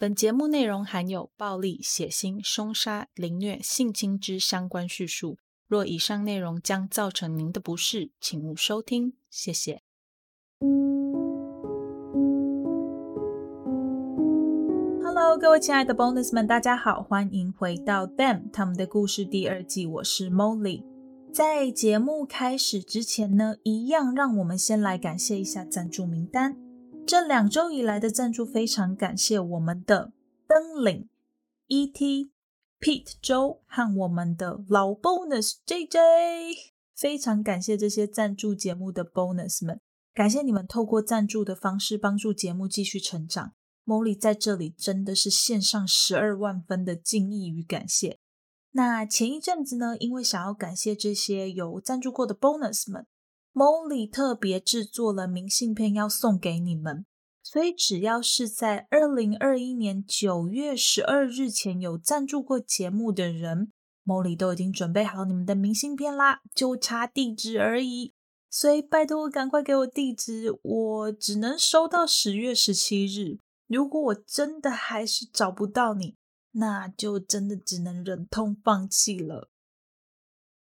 本节目内容含有暴力、血腥、凶杀、凌虐、性侵之相关叙述。若以上内容将造成您的不适，请勿收听。谢谢。Hello，各位亲爱的 Bonus 们，大家好，欢迎回到《Them 他们的故事》第二季，我是 Molly。在节目开始之前呢，一样让我们先来感谢一下赞助名单。这两周以来的赞助，非常感谢我们的登领、E.T、Pete、周和我们的老 Bonus JJ，非常感谢这些赞助节目的 Bonus 们，感谢你们透过赞助的方式帮助节目继续成长。Molly 在这里真的是献上十二万分的敬意与感谢。那前一阵子呢，因为想要感谢这些有赞助过的 Bonus 们。Molly 特别制作了明信片要送给你们，所以只要是在二零二一年九月十二日前有赞助过节目的人，Molly 都已经准备好你们的明信片啦，就差地址而已。所以拜托赶快给我地址，我只能收到十月十七日。如果我真的还是找不到你，那就真的只能忍痛放弃了。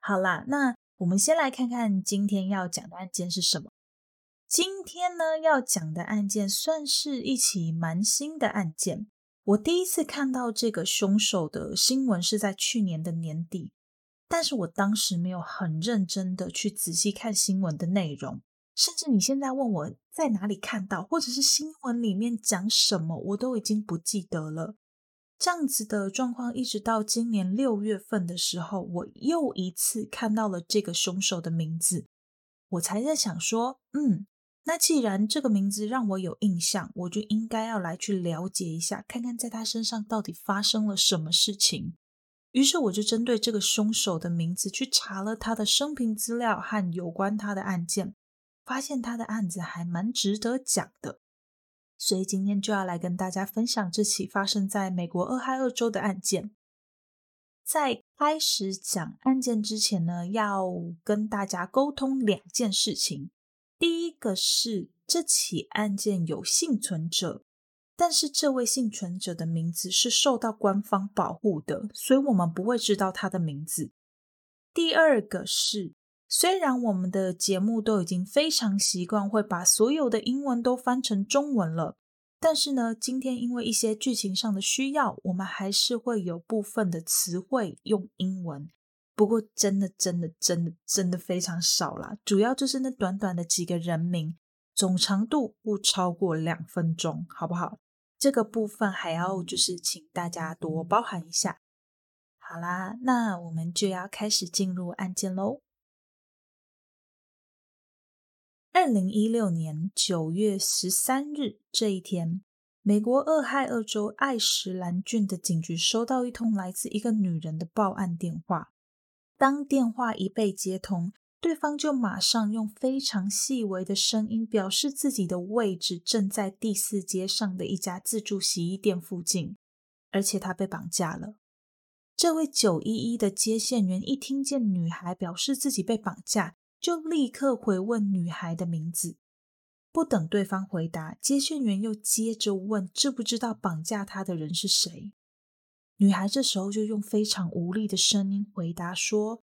好啦，那。我们先来看看今天要讲的案件是什么。今天呢，要讲的案件算是一起蛮新的案件。我第一次看到这个凶手的新闻是在去年的年底，但是我当时没有很认真的去仔细看新闻的内容，甚至你现在问我在哪里看到，或者是新闻里面讲什么，我都已经不记得了。这样子的状况，一直到今年六月份的时候，我又一次看到了这个凶手的名字，我才在想说，嗯，那既然这个名字让我有印象，我就应该要来去了解一下，看看在他身上到底发生了什么事情。于是我就针对这个凶手的名字去查了他的生平资料和有关他的案件，发现他的案子还蛮值得讲的。所以今天就要来跟大家分享这起发生在美国俄亥俄州的案件。在开始讲案件之前呢，要跟大家沟通两件事情。第一个是这起案件有幸存者，但是这位幸存者的名字是受到官方保护的，所以我们不会知道他的名字。第二个是。虽然我们的节目都已经非常习惯会把所有的英文都翻成中文了，但是呢，今天因为一些剧情上的需要，我们还是会有部分的词汇用英文。不过，真的、真的、真的、真的非常少啦，主要就是那短短的几个人名，总长度不超过两分钟，好不好？这个部分还要就是请大家多包涵一下。好啦，那我们就要开始进入案件喽。二零一六年九月十三日这一天，美国俄亥俄州艾什兰郡的警局收到一通来自一个女人的报案电话。当电话一被接通，对方就马上用非常细微的声音表示自己的位置正在第四街上的一家自助洗衣店附近，而且她被绑架了。这位九一一的接线员一听见女孩表示自己被绑架，就立刻回问女孩的名字，不等对方回答，接线员又接着问知不知道绑架她的人是谁。女孩这时候就用非常无力的声音回答说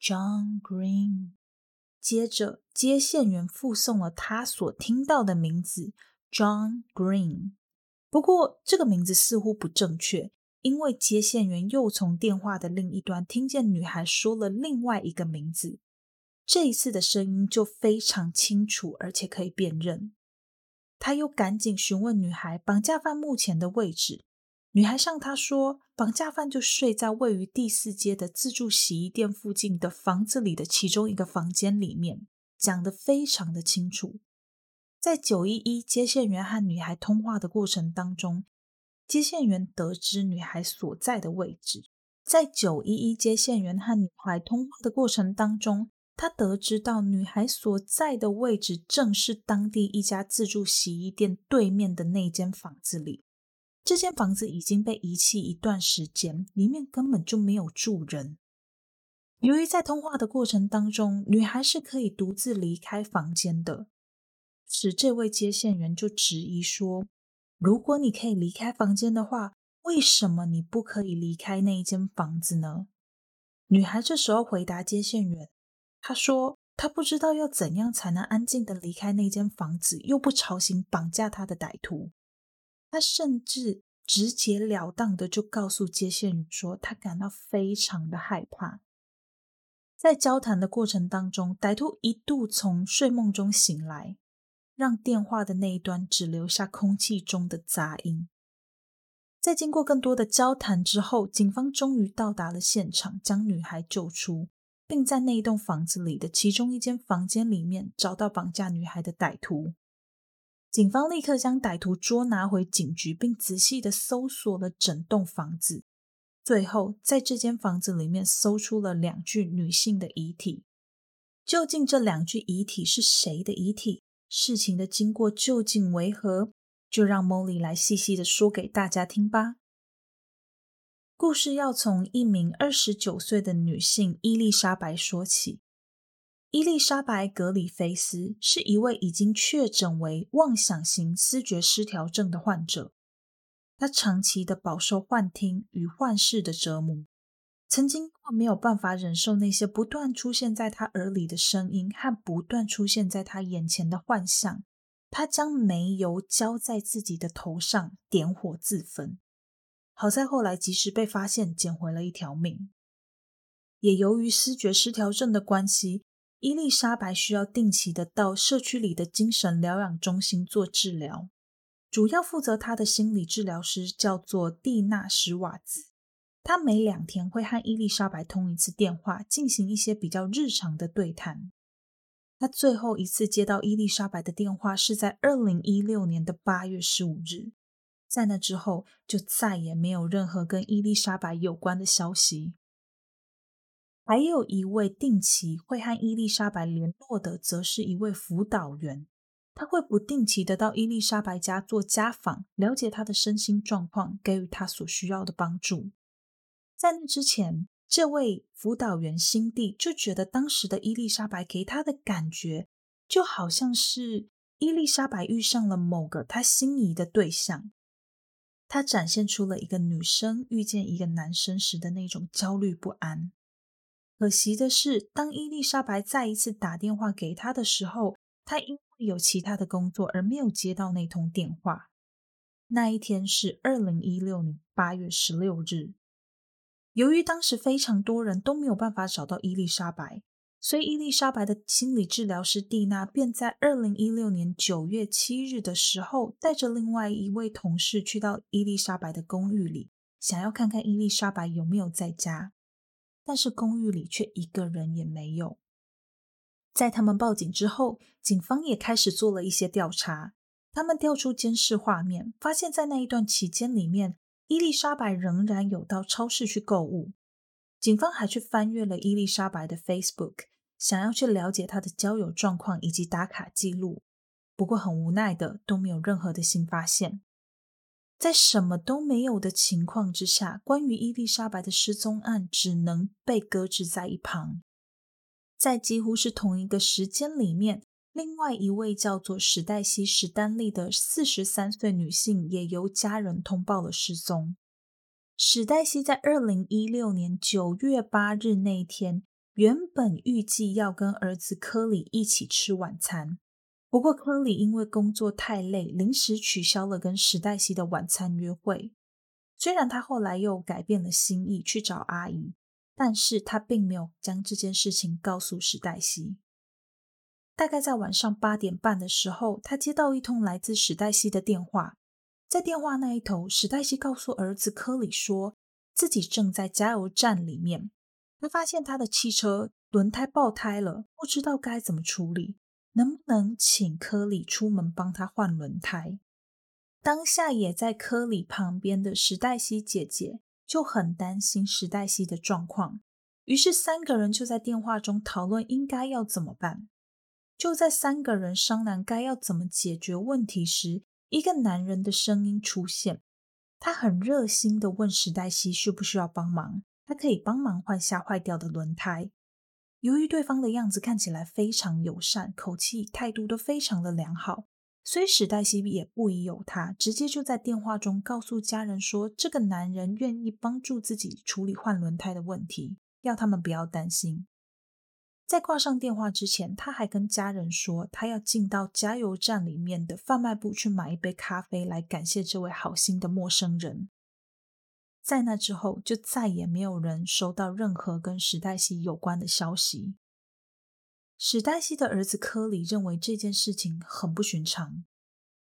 ：“John Green。”接着接线员复诵了他所听到的名字：John Green。不过这个名字似乎不正确，因为接线员又从电话的另一端听见女孩说了另外一个名字。这一次的声音就非常清楚，而且可以辨认。他又赶紧询问女孩绑架犯目前的位置。女孩向他说，绑架犯就睡在位于第四街的自助洗衣店附近的房子里的其中一个房间里面，讲得非常的清楚。在九一一接线员和女孩通话的过程当中，接线员得知女孩所在的位置。在九一一接线员和女孩通话的过程当中，他得知到女孩所在的位置正是当地一家自助洗衣店对面的那间房子里。这间房子已经被遗弃一段时间，里面根本就没有住人。由于在通话的过程当中，女孩是可以独自离开房间的，使这位接线员就质疑说：如果你可以离开房间的话，为什么你不可以离开那一间房子呢？”女孩这时候回答接线员：“他说他不知道要怎样才能安静的离开那间房子，又不吵醒绑架他的歹徒。他甚至直截了当的就告诉接线员说，他感到非常的害怕。在交谈的过程当中，歹徒一度从睡梦中醒来，让电话的那一端只留下空气中的杂音。”在经过更多的交谈之后，警方终于到达了现场，将女孩救出，并在那一栋房子里的其中一间房间里面找到绑架女孩的歹徒。警方立刻将歹徒捉拿回警局，并仔细的搜索了整栋房子。最后，在这间房子里面搜出了两具女性的遗体。究竟这两具遗体是谁的遗体？事情的经过究竟为何？就让 Molly 来细细的说给大家听吧。故事要从一名二十九岁的女性伊丽莎白说起。伊丽莎白·格里菲斯是一位已经确诊为妄想型思觉失调症的患者。她长期的饱受幻听与幻视的折磨，曾经没有办法忍受那些不断出现在她耳里的声音和不断出现在她眼前的幻象。他将煤油浇在自己的头上，点火自焚。好在后来及时被发现，捡回了一条命。也由于失觉失调症的关系，伊丽莎白需要定期的到社区里的精神疗养中心做治疗。主要负责她的心理治疗师叫做蒂娜史瓦兹，他每两天会和伊丽莎白通一次电话，进行一些比较日常的对谈。他最后一次接到伊丽莎白的电话是在二零一六年的八月十五日，在那之后就再也没有任何跟伊丽莎白有关的消息。还有一位定期会和伊丽莎白联络的，则是一位辅导员，他会不定期的到伊丽莎白家做家访，了解她的身心状况，给予她所需要的帮助。在那之前，这位辅导员辛蒂就觉得，当时的伊丽莎白给他的感觉，就好像是伊丽莎白遇上了某个他心仪的对象，他展现出了一个女生遇见一个男生时的那种焦虑不安。可惜的是，当伊丽莎白再一次打电话给他的时候，他因为有其他的工作而没有接到那通电话。那一天是二零一六年八月十六日。由于当时非常多人都没有办法找到伊丽莎白，所以伊丽莎白的心理治疗师蒂娜便在二零一六年九月七日的时候，带着另外一位同事去到伊丽莎白的公寓里，想要看看伊丽莎白有没有在家。但是公寓里却一个人也没有。在他们报警之后，警方也开始做了一些调查。他们调出监视画面，发现在那一段期间里面，伊丽莎白仍然有到超市去购物，警方还去翻阅了伊丽莎白的 Facebook，想要去了解她的交友状况以及打卡记录。不过很无奈的，都没有任何的新发现。在什么都没有的情况之下，关于伊丽莎白的失踪案只能被搁置在一旁。在几乎是同一个时间里面。另外一位叫做史黛西·史丹利的四十三岁女性也由家人通报了失踪。史黛西在二零一六年九月八日那天，原本预计要跟儿子科里一起吃晚餐，不过科里因为工作太累，临时取消了跟史黛西的晚餐约会。虽然他后来又改变了心意去找阿姨，但是他并没有将这件事情告诉史黛西。大概在晚上八点半的时候，他接到一通来自史黛西的电话。在电话那一头，史黛西告诉儿子科里说，自己正在加油站里面，他发现他的汽车轮胎爆胎了，不知道该怎么处理，能不能请科里出门帮他换轮胎？当下也在科里旁边的史黛西姐姐就很担心史黛西的状况，于是三个人就在电话中讨论应该要怎么办。就在三个人商量该要怎么解决问题时，一个男人的声音出现。他很热心地问史黛西需不需要帮忙，他可以帮忙换下坏掉的轮胎。由于对方的样子看起来非常友善，口气态度都非常的良好，所以史黛西也不疑有他，直接就在电话中告诉家人说，这个男人愿意帮助自己处理换轮胎的问题，要他们不要担心。在挂上电话之前，他还跟家人说，他要进到加油站里面的贩卖部去买一杯咖啡，来感谢这位好心的陌生人。在那之后，就再也没有人收到任何跟史黛西有关的消息。史黛西的儿子科里认为这件事情很不寻常。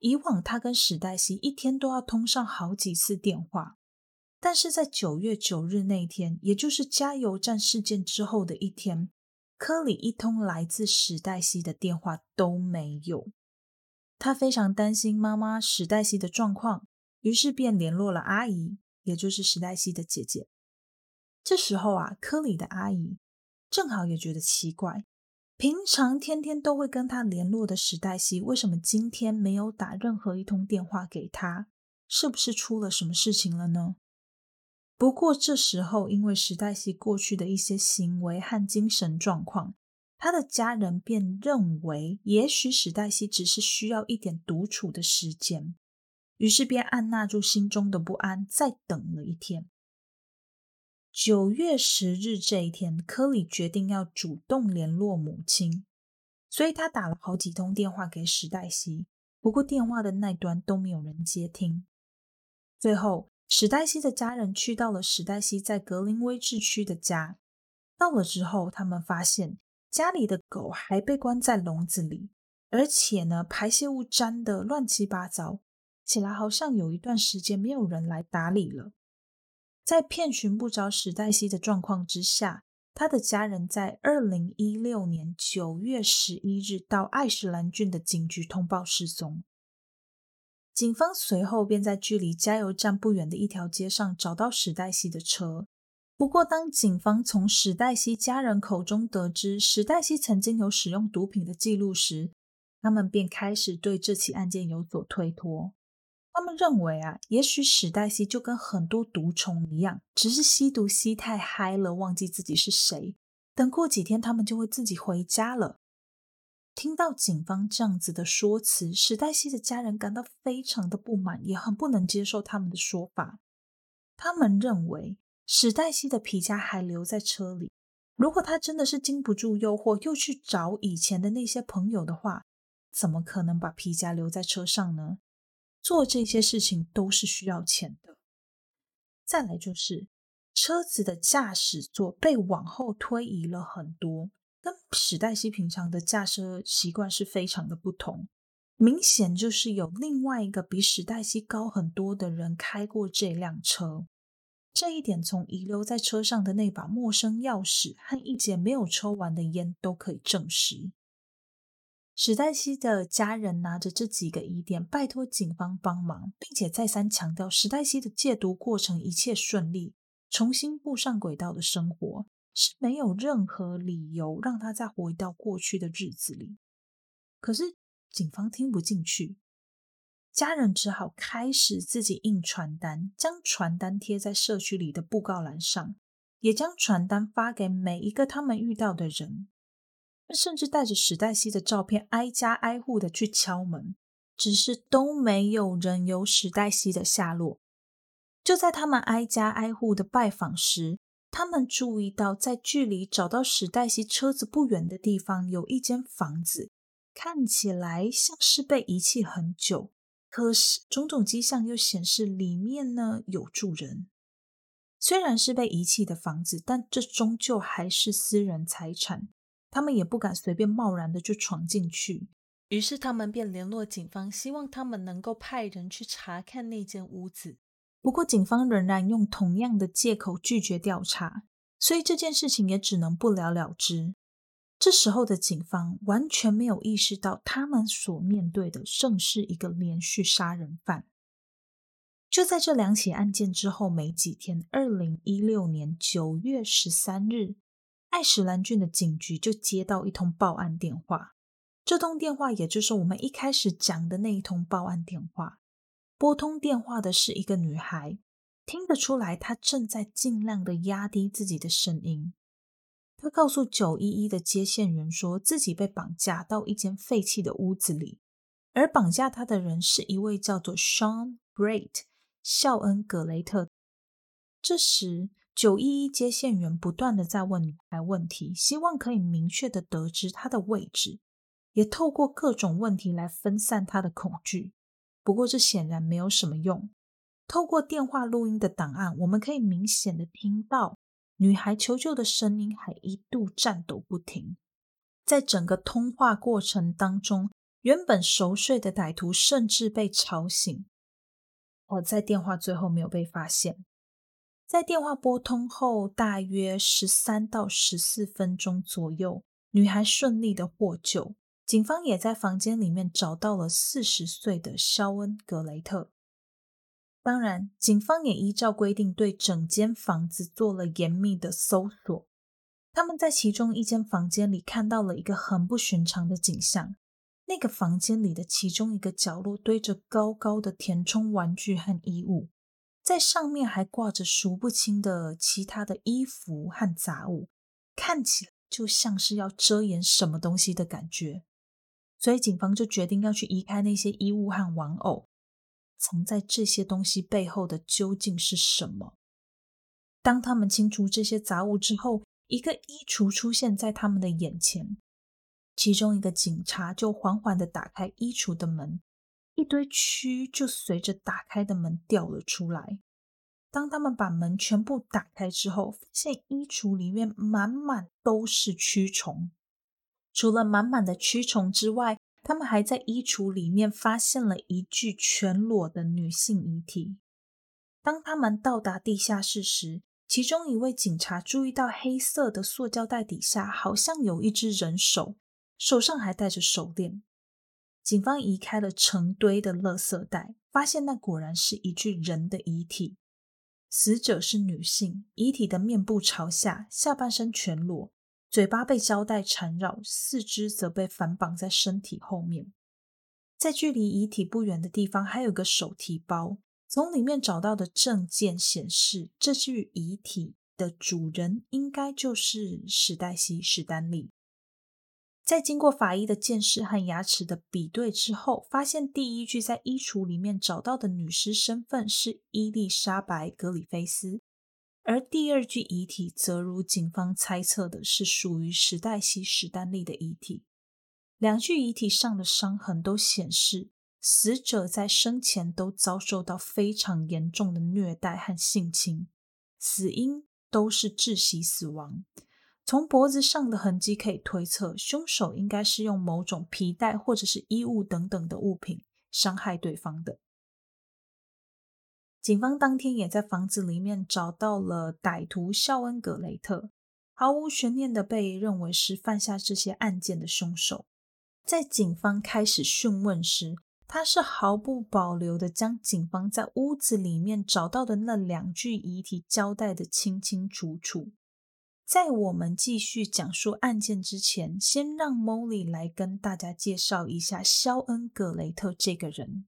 以往他跟史黛西一天都要通上好几次电话，但是在九月九日那一天，也就是加油站事件之后的一天，科里一通来自史黛西的电话都没有。他非常担心妈妈史黛西的状况，于是便联络了阿姨，也就是史黛西的姐姐。这时候啊，科里的阿姨正好也觉得奇怪。平常天天都会跟他联络的史黛西，为什么今天没有打任何一通电话给他？是不是出了什么事情了呢？不过这时候，因为史黛西过去的一些行为和精神状况，他的家人便认为，也许史黛西只是需要一点独处的时间，于是便按捺住心中的不安，再等了一天。九月十日这一天，科里决定要主动联络母亲，所以他打了好几通电话给史黛西，不过电话的那端都没有人接听。最后，史黛西的家人去到了史黛西在格林威治区的家，到了之后，他们发现家里的狗还被关在笼子里，而且呢，排泄物沾得乱七八糟，起来好像有一段时间没有人来打理了。在遍寻不着史黛西的状况之下，他的家人在二零一六年九月十一日到爱什兰郡的警局通报失踪。警方随后便在距离加油站不远的一条街上找到史黛西的车。不过，当警方从史黛西家人口中得知史黛西曾经有使用毒品的记录时，他们便开始对这起案件有所推脱。他们认为啊，也许史黛西就跟很多毒虫一样，只是吸毒吸太嗨了，忘记自己是谁。等过几天，他们就会自己回家了。听到警方这样子的说辞，史黛西的家人感到非常的不满，也很不能接受他们的说法。他们认为史黛西的皮夹还留在车里，如果他真的是经不住诱惑，又去找以前的那些朋友的话，怎么可能把皮夹留在车上呢？做这些事情都是需要钱的。再来就是车子的驾驶座被往后推移了很多，跟史黛西平常的驾车习惯是非常的不同。明显就是有另外一个比史黛西高很多的人开过这辆车。这一点从遗留在车上的那把陌生钥匙和一截没有抽完的烟都可以证实。史黛西的家人拿着这几个疑点，拜托警方帮忙，并且再三强调史黛西的戒毒过程一切顺利，重新步上轨道的生活是没有任何理由让他再回到过去的日子里。可是警方听不进去，家人只好开始自己印传单，将传单贴在社区里的布告栏上，也将传单发给每一个他们遇到的人。甚至带着史黛西的照片，挨家挨户的去敲门，只是都没有人有史黛西的下落。就在他们挨家挨户的拜访时，他们注意到，在距离找到史黛西车子不远的地方，有一间房子，看起来像是被遗弃很久，可是种种迹象又显示里面呢有住人。虽然是被遗弃的房子，但这终究还是私人财产。他们也不敢随便贸然的就闯进去，于是他们便联络警方，希望他们能够派人去查看那间屋子。不过警方仍然用同样的借口拒绝调查，所以这件事情也只能不了了之。这时候的警方完全没有意识到，他们所面对的正是一个连续杀人犯。就在这两起案件之后没几天，二零一六年九月十三日。爱什兰郡的警局就接到一通报案电话，这通电话也就是我们一开始讲的那一通报案电话。拨通电话的是一个女孩，听得出来她正在尽量的压低自己的声音。她告诉九一一的接线员说，自己被绑架到一间废弃的屋子里，而绑架她的人是一位叫做 Sean Great 肖恩·格雷特。这时，九一一接线员不断的在问女孩问题，希望可以明确的得知她的位置，也透过各种问题来分散她的恐惧。不过，这显然没有什么用。透过电话录音的档案，我们可以明显地听到女孩求救的声音，还一度颤抖不停。在整个通话过程当中，原本熟睡的歹徒甚至被吵醒。我，在电话最后没有被发现。在电话拨通后，大约十三到十四分钟左右，女孩顺利的获救。警方也在房间里面找到了四十岁的肖恩·格雷特。当然，警方也依照规定对整间房子做了严密的搜索。他们在其中一间房间里看到了一个很不寻常的景象。那个房间里的其中一个角落堆着高高的填充玩具和衣物，在上面还挂着数不清的其他的衣服和杂物，看起来就像是要遮掩什么东西的感觉。所以警方就决定要去移开那些衣物和玩偶，藏在这些东西背后的究竟是什么？当他们清除这些杂物之后，一个衣橱出现在他们的眼前。其中一个警察就缓缓地打开衣橱的门，一堆蛆就随着打开的门掉了出来。当他们把门全部打开之后，发现衣橱里面满满都是蛆虫。除了满满的蛆虫之外，他们还在衣橱里面发现了一具全裸的女性遗体。当他们到达地下室时，其中一位警察注意到黑色的塑胶袋底下好像有一只人手。手上还戴着手链，警方移开了成堆的垃圾袋，发现那果然是一具人的遗体。死者是女性，遗体的面部朝下，下半身全裸，嘴巴被胶带缠绕，四肢则被反绑在身体后面。在距离遗体不远的地方，还有个手提包，从里面找到的证件显示，这具遗体的主人应该就是史黛西·史丹利。在经过法医的鉴识和牙齿的比对之后，发现第一具在衣橱里面找到的女尸身份是伊丽莎白·格里菲斯，而第二具遗体则如警方猜测的是属于史黛西·史丹利的遗体。两具遗体上的伤痕都显示，死者在生前都遭受到非常严重的虐待和性侵，死因都是窒息死亡。从脖子上的痕迹可以推测，凶手应该是用某种皮带或者是衣物等等的物品伤害对方的。警方当天也在房子里面找到了歹徒肖恩·格雷特，毫无悬念的被认为是犯下这些案件的凶手。在警方开始讯问时，他是毫不保留的将警方在屋子里面找到的那两具遗体交代的清清楚楚。在我们继续讲述案件之前，先让 Molly 来跟大家介绍一下肖恩·格雷特这个人。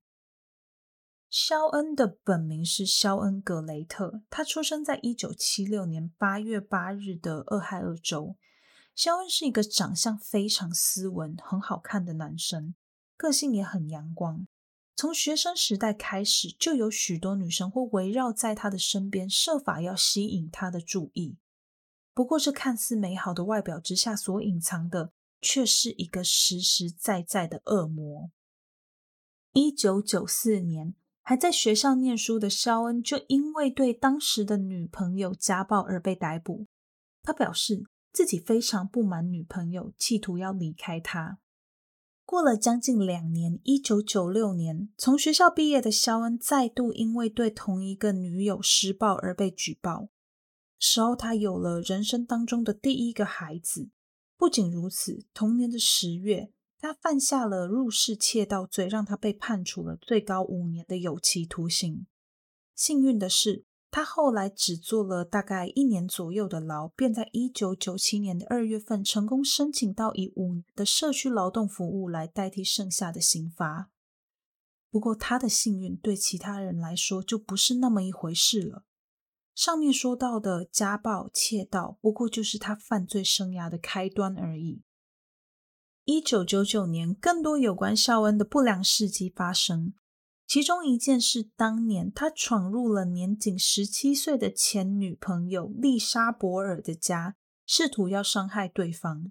肖恩的本名是肖恩·格雷特，他出生在一九七六年八月八日的俄亥俄州。肖恩是一个长相非常斯文、很好看的男生，个性也很阳光。从学生时代开始，就有许多女生会围绕在他的身边，设法要吸引他的注意。不过，这看似美好的外表之下，所隐藏的却是一个实实在在的恶魔。一九九四年，还在学校念书的肖恩，就因为对当时的女朋友家暴而被逮捕。他表示自己非常不满女朋友，企图要离开他。过了将近两年，一九九六年，从学校毕业的肖恩再度因为对同一个女友施暴而被举报。时候，他有了人生当中的第一个孩子。不仅如此，同年的十月，他犯下了入室窃盗罪，让他被判处了最高五年的有期徒刑。幸运的是，他后来只坐了大概一年左右的牢，便在一九九七年的二月份成功申请到以五年的社区劳动服务来代替剩下的刑罚。不过，他的幸运对其他人来说就不是那么一回事了。上面说到的家暴、窃盗，不过就是他犯罪生涯的开端而已。一九九九年，更多有关肖恩的不良事迹发生。其中一件是，当年他闯入了年仅十七岁的前女朋友丽莎·博尔的家，试图要伤害对方。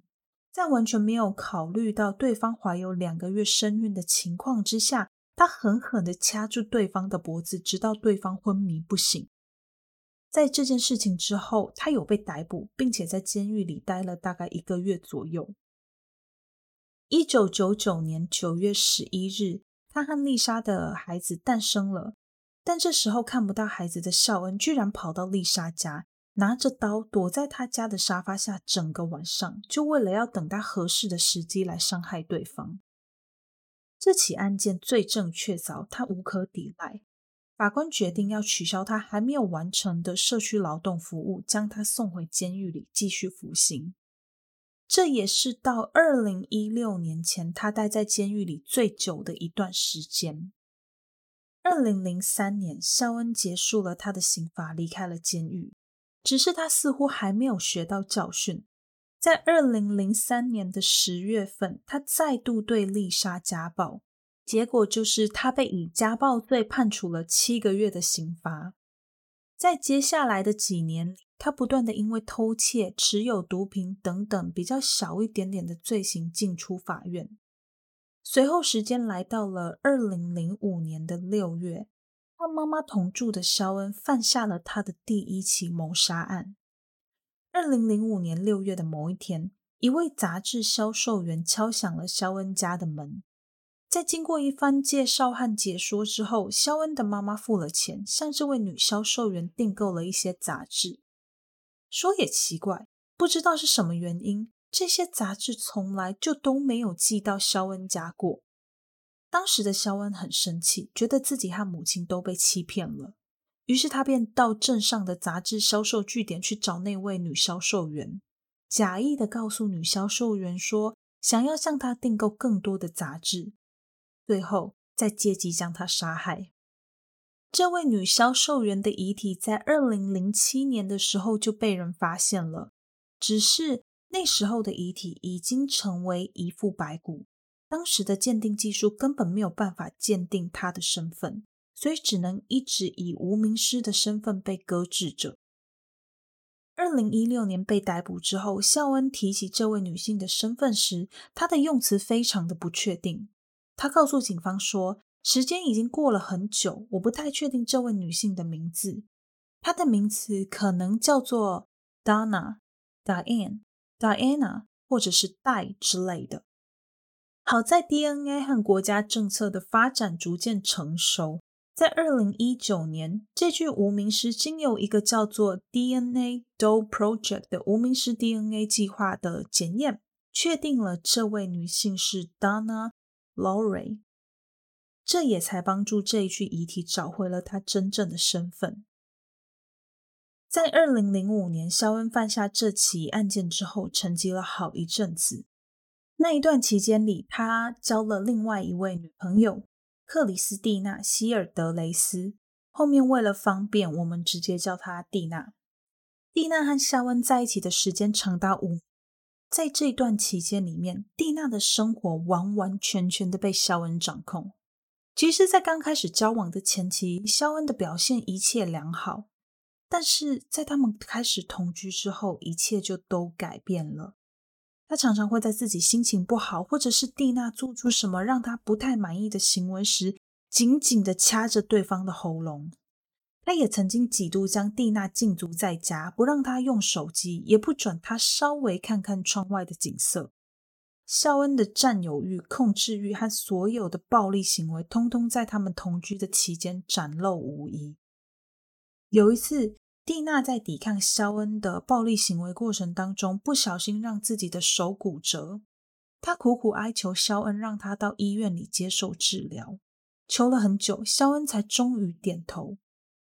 在完全没有考虑到对方怀有两个月身孕的情况之下，他狠狠地掐住对方的脖子，直到对方昏迷不醒。在这件事情之后，他有被逮捕，并且在监狱里待了大概一个月左右。一九九九年九月十一日。他和丽莎的孩子诞生了，但这时候看不到孩子的肖恩居然跑到丽莎家，拿着刀躲在他家的沙发下整个晚上，就为了要等待合适的时机来伤害对方。这起案件罪证确凿，他无可抵赖。法官决定要取消他还没有完成的社区劳动服务，将他送回监狱里继续服刑。这也是到二零一六年前，他待在监狱里最久的一段时间。二零零三年，肖恩结束了他的刑罚，离开了监狱。只是他似乎还没有学到教训。在二零零三年的十月份，他再度对丽莎家暴，结果就是他被以家暴罪判处了七个月的刑罚。在接下来的几年里，他不断的因为偷窃、持有毒品等等比较小一点点的罪行进出法院。随后时间来到了二零零五年的六月，和妈妈同住的肖恩犯下了他的第一起谋杀案。二零零五年六月的某一天，一位杂志销售员敲响了肖恩家的门。在经过一番介绍和解说之后，肖恩的妈妈付了钱，向这位女销售员订购了一些杂志。说也奇怪，不知道是什么原因，这些杂志从来就都没有寄到肖恩家过。当时的肖恩很生气，觉得自己和母亲都被欺骗了，于是他便到镇上的杂志销售据点去找那位女销售员，假意的告诉女销售员说，想要向她订购更多的杂志。最后，再借机将他杀害。这位女销售员的遗体在二零零七年的时候就被人发现了，只是那时候的遗体已经成为一副白骨，当时的鉴定技术根本没有办法鉴定她的身份，所以只能一直以无名尸的身份被搁置着。二零一六年被逮捕之后，肖恩提起这位女性的身份时，他的用词非常的不确定。他告诉警方说：“时间已经过了很久，我不太确定这位女性的名字。她的名字可能叫做 Donna、Diane、Diana，或者是戴之类的。”好在 DNA 和国家政策的发展逐渐成熟，在二零一九年，这具无名尸经由一个叫做 DNA Doe Project 的无名尸 DNA 计划的检验，确定了这位女性是 Donna。Laurie，这也才帮助这一具遗体找回了他真正的身份。在二零零五年，肖恩犯下这起案件之后，沉寂了好一阵子。那一段期间里，他交了另外一位女朋友克里斯蒂娜·希尔德雷斯。后面为了方便，我们直接叫她蒂娜。蒂娜和肖恩在一起的时间长达五。在这段期间里面，蒂娜的生活完完全全的被肖恩掌控。其实，在刚开始交往的前期，肖恩的表现一切良好，但是在他们开始同居之后，一切就都改变了。他常常会在自己心情不好，或者是蒂娜做出什么让他不太满意的行为时，紧紧的掐着对方的喉咙。他也曾经几度将蒂娜禁足在家，不让她用手机，也不准她稍微看看窗外的景色。肖恩的占有欲、控制欲和所有的暴力行为，通通在他们同居的期间展露无遗。有一次，蒂娜在抵抗肖恩的暴力行为过程当中，不小心让自己的手骨折。她苦苦哀求肖恩让她到医院里接受治疗，求了很久，肖恩才终于点头。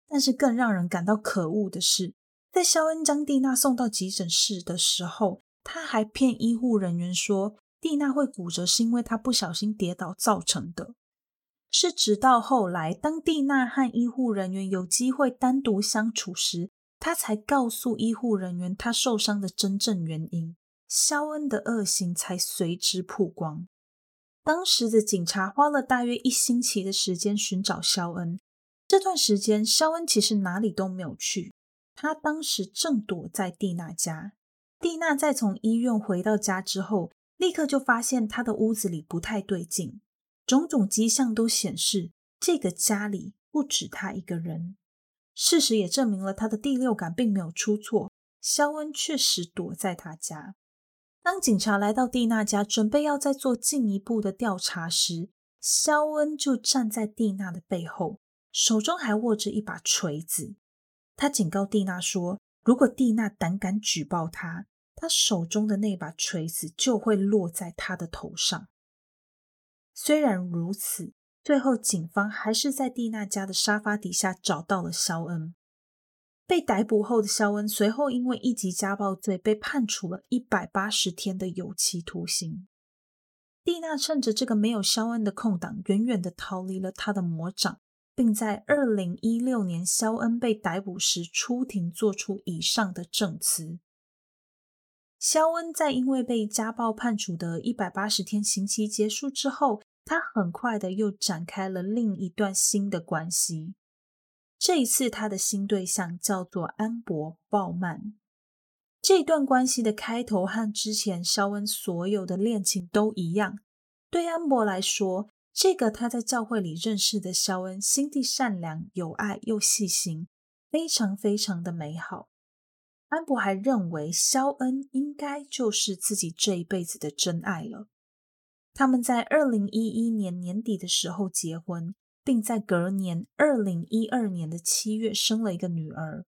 但是更让人感到可恶的是，在肖恩将蒂娜送到急诊室的时候，他还骗医护人员说蒂娜会骨折是因为她不小心跌倒造成的。是直到后来，当蒂娜和医护人员有机会单独相处时，他才告诉医护人员她受伤的真正原因。肖恩的恶行才随之曝光。当时的警察花了大约一星期的时间寻找肖恩。这段时间，肖恩其实哪里都没有去。他当时正躲在蒂娜家。蒂娜在从医院回到家之后，立刻就发现他的屋子里不太对劲，种种迹象都显示这个家里不止他一个人。事实也证明了他的第六感并没有出错，肖恩确实躲在他家。当警察来到蒂娜家，准备要再做进一步的调查时，肖恩就站在蒂娜的背后，手中还握着一把锤子。他警告蒂娜说：“如果蒂娜胆敢举报他，他手中的那把锤子就会落在他的头上。”虽然如此，最后警方还是在蒂娜家的沙发底下找到了肖恩。被逮捕后的肖恩，随后因为一级家暴罪被判处了一百八十天的有期徒刑。蒂娜趁着这个没有肖恩的空档，远远的逃离了他的魔掌，并在二零一六年肖恩被逮捕时出庭做出以上的证词。肖恩在因为被家暴判处的一百八十天刑期结束之后，他很快的又展开了另一段新的关系。这一次，他的新对象叫做安柏·鲍曼。这段关系的开头和之前肖恩所有的恋情都一样。对安柏来说，这个他在教会里认识的肖恩，心地善良、有爱又细心，非常非常的美好。安柏还认为肖恩应该就是自己这一辈子的真爱了。他们在二零一一年年底的时候结婚。并在隔年二零一二年的七月生了一个女儿。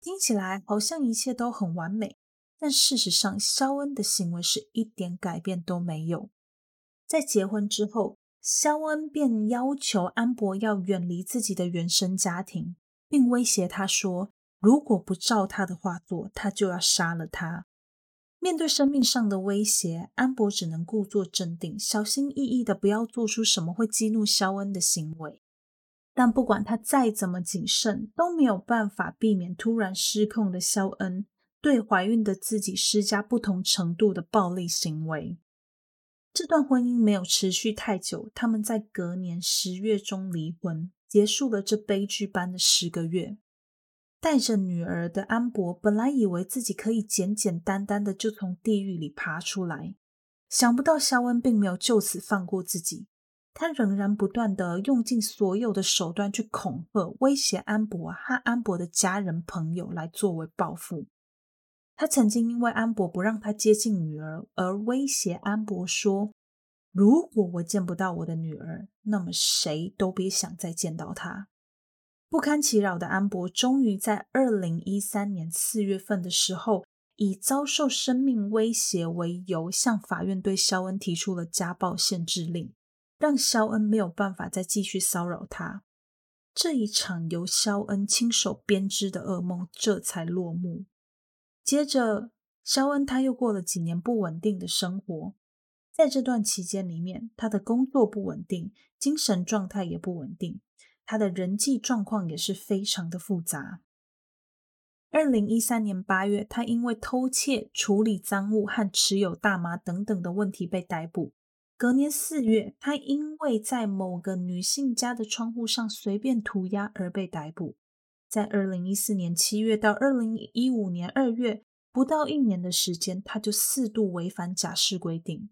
听起来好像一切都很完美，但事实上，肖恩的行为是一点改变都没有。在结婚之后，肖恩便要求安柏要远离自己的原生家庭，并威胁他说，如果不照他的话做，他就要杀了他。面对生命上的威胁，安柏只能故作镇定，小心翼翼的不要做出什么会激怒肖恩的行为。但不管他再怎么谨慎，都没有办法避免突然失控的肖恩对怀孕的自己施加不同程度的暴力行为。这段婚姻没有持续太久，他们在隔年十月中离婚，结束了这悲剧般的十个月。带着女儿的安博本来以为自己可以简简单单的就从地狱里爬出来，想不到肖恩并没有就此放过自己，他仍然不断的用尽所有的手段去恐吓、威胁安博和安博的家人朋友来作为报复。他曾经因为安博不让他接近女儿而威胁安博说：“如果我见不到我的女儿，那么谁都别想再见到她。”不堪其扰的安博终于在二零一三年四月份的时候，以遭受生命威胁为由，向法院对肖恩提出了家暴限制令，让肖恩没有办法再继续骚扰他。这一场由肖恩亲手编织的噩梦这才落幕。接着，肖恩他又过了几年不稳定的生活，在这段期间里面，他的工作不稳定，精神状态也不稳定。他的人际状况也是非常的复杂。二零一三年八月，他因为偷窃、处理赃物和持有大麻等等的问题被逮捕。隔年四月，他因为在某个女性家的窗户上随便涂鸦而被逮捕。在二零一四年七月到二零一五年二月，不到一年的时间，他就四度违反假释规定。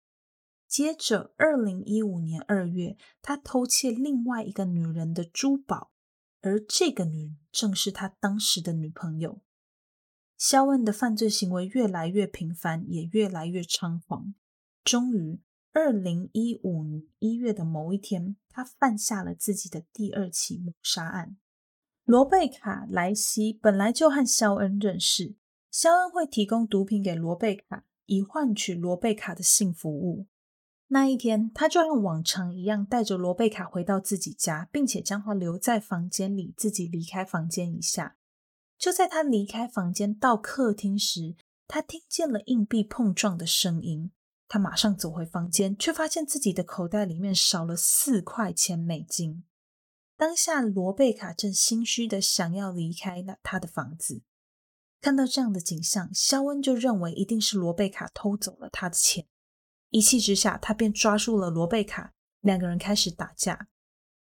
接着，二零一五年二月，他偷窃另外一个女人的珠宝，而这个女人正是他当时的女朋友。肖恩的犯罪行为越来越频繁，也越来越猖狂。终于，二零一五年一月的某一天，他犯下了自己的第二起谋杀案。罗贝卡·莱西本来就和肖恩认识，肖恩会提供毒品给罗贝卡，以换取罗贝卡的性服务。那一天，他就像往常一样，带着罗贝卡回到自己家，并且将她留在房间里，自己离开房间一下。就在他离开房间到客厅时，他听见了硬币碰撞的声音。他马上走回房间，却发现自己的口袋里面少了四块钱美金。当下，罗贝卡正心虚的想要离开那他的房子。看到这样的景象，肖恩就认为一定是罗贝卡偷走了他的钱。一气之下，他便抓住了罗贝卡，两个人开始打架。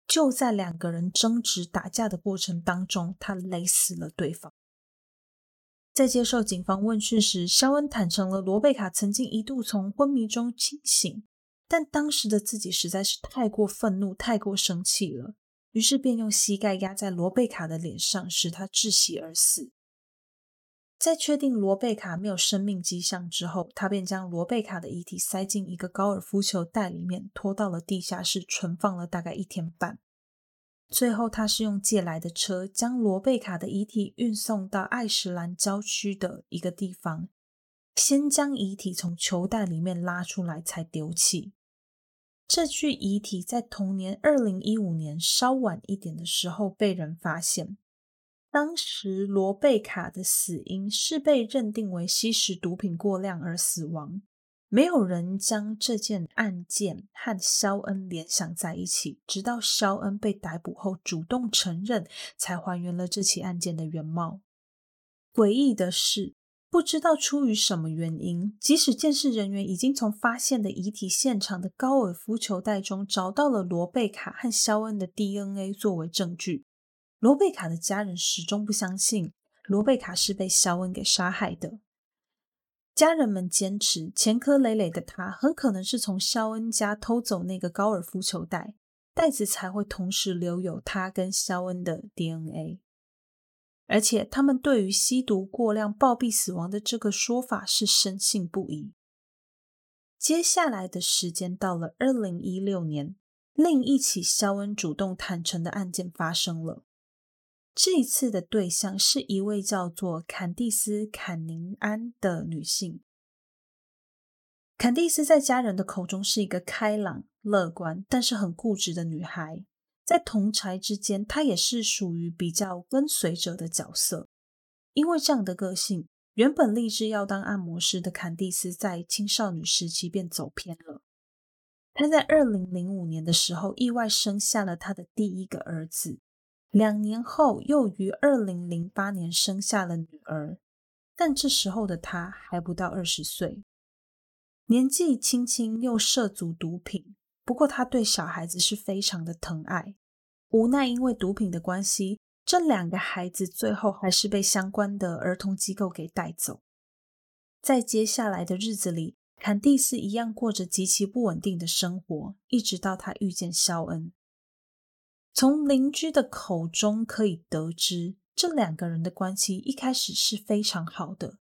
就在两个人争执打架的过程当中，他勒死了对方。在接受警方问讯时，肖恩坦承了罗贝卡曾经一度从昏迷中清醒，但当时的自己实在是太过愤怒、太过生气了，于是便用膝盖压在罗贝卡的脸上，使他窒息而死。在确定罗贝卡没有生命迹象之后，他便将罗贝卡的遗体塞进一个高尔夫球袋里面，拖到了地下室存放了大概一天半。最后，他是用借来的车将罗贝卡的遗体运送到爱什兰郊区的一个地方，先将遗体从球袋里面拉出来才丢弃。这具遗体在同年二零一五年稍晚一点的时候被人发现。当时罗贝卡的死因是被认定为吸食毒品过量而死亡，没有人将这件案件和肖恩联想在一起，直到肖恩被逮捕后主动承认，才还原了这起案件的原貌。诡异的是，不知道出于什么原因，即使鉴识人员已经从发现的遗体现场的高尔夫球袋中找到了罗贝卡和肖恩的 DNA 作为证据。罗贝卡的家人始终不相信罗贝卡是被肖恩给杀害的。家人们坚持，前科累累的他很可能是从肖恩家偷走那个高尔夫球袋，袋子才会同时留有他跟肖恩的 DNA。而且，他们对于吸毒过量暴毙死亡的这个说法是深信不疑。接下来的时间到了二零一六年，另一起肖恩主动坦诚的案件发生了。这一次的对象是一位叫做坎蒂斯·坎宁安的女性。坎蒂斯在家人的口中是一个开朗、乐观，但是很固执的女孩。在同侪之间，她也是属于比较跟随者的角色。因为这样的个性，原本立志要当按摩师的坎蒂斯，在青少女时期便走偏了。她在二零零五年的时候，意外生下了她的第一个儿子。两年后，又于二零零八年生下了女儿，但这时候的她还不到二十岁，年纪轻轻又涉足毒品。不过，她对小孩子是非常的疼爱。无奈因为毒品的关系，这两个孩子最后还是被相关的儿童机构给带走。在接下来的日子里，坎蒂斯一样过着极其不稳定的生活，一直到她遇见肖恩。从邻居的口中可以得知，这两个人的关系一开始是非常好的，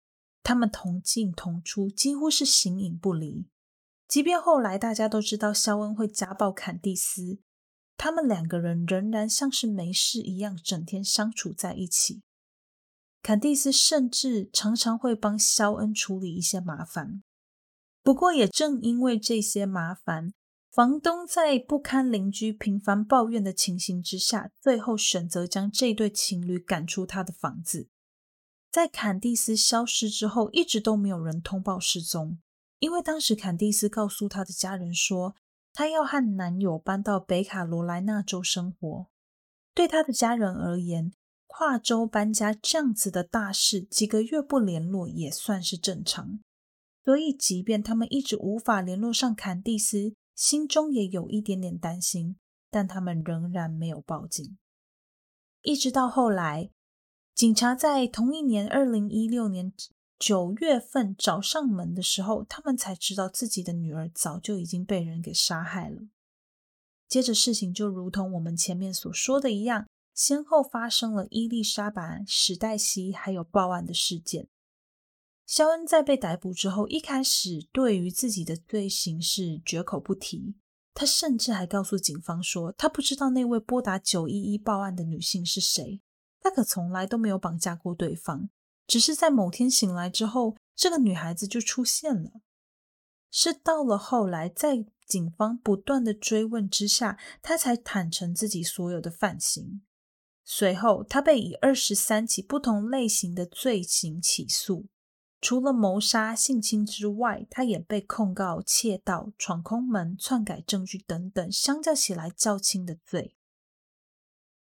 他们同进同出，几乎是形影不离。即便后来大家都知道肖恩会家暴坎蒂斯，他们两个人仍然像是没事一样，整天相处在一起。坎蒂斯甚至常常会帮肖恩处理一些麻烦。不过，也正因为这些麻烦，房东在不堪邻居频繁抱怨的情形之下，最后选择将这对情侣赶出他的房子。在坎蒂斯消失之后，一直都没有人通报失踪，因为当时坎蒂斯告诉他的家人说，他要和男友搬到北卡罗来纳州生活。对他的家人而言，跨州搬家这样子的大事，几个月不联络也算是正常。所以，即便他们一直无法联络上坎蒂斯，心中也有一点点担心，但他们仍然没有报警。一直到后来，警察在同一年二零一六年九月份找上门的时候，他们才知道自己的女儿早就已经被人给杀害了。接着，事情就如同我们前面所说的一样，先后发生了伊丽莎白、史黛西还有报案的事件。肖恩在被逮捕之后，一开始对于自己的罪行是绝口不提。他甚至还告诉警方说，他不知道那位拨打九一一报案的女性是谁，他可从来都没有绑架过对方，只是在某天醒来之后，这个女孩子就出现了。是到了后来，在警方不断的追问之下，他才坦诚自己所有的犯行。随后，他被以二十三起不同类型的罪行起诉。除了谋杀、性侵之外，他也被控告窃盗、闯空门、篡改证据等等，相较起来较轻的罪。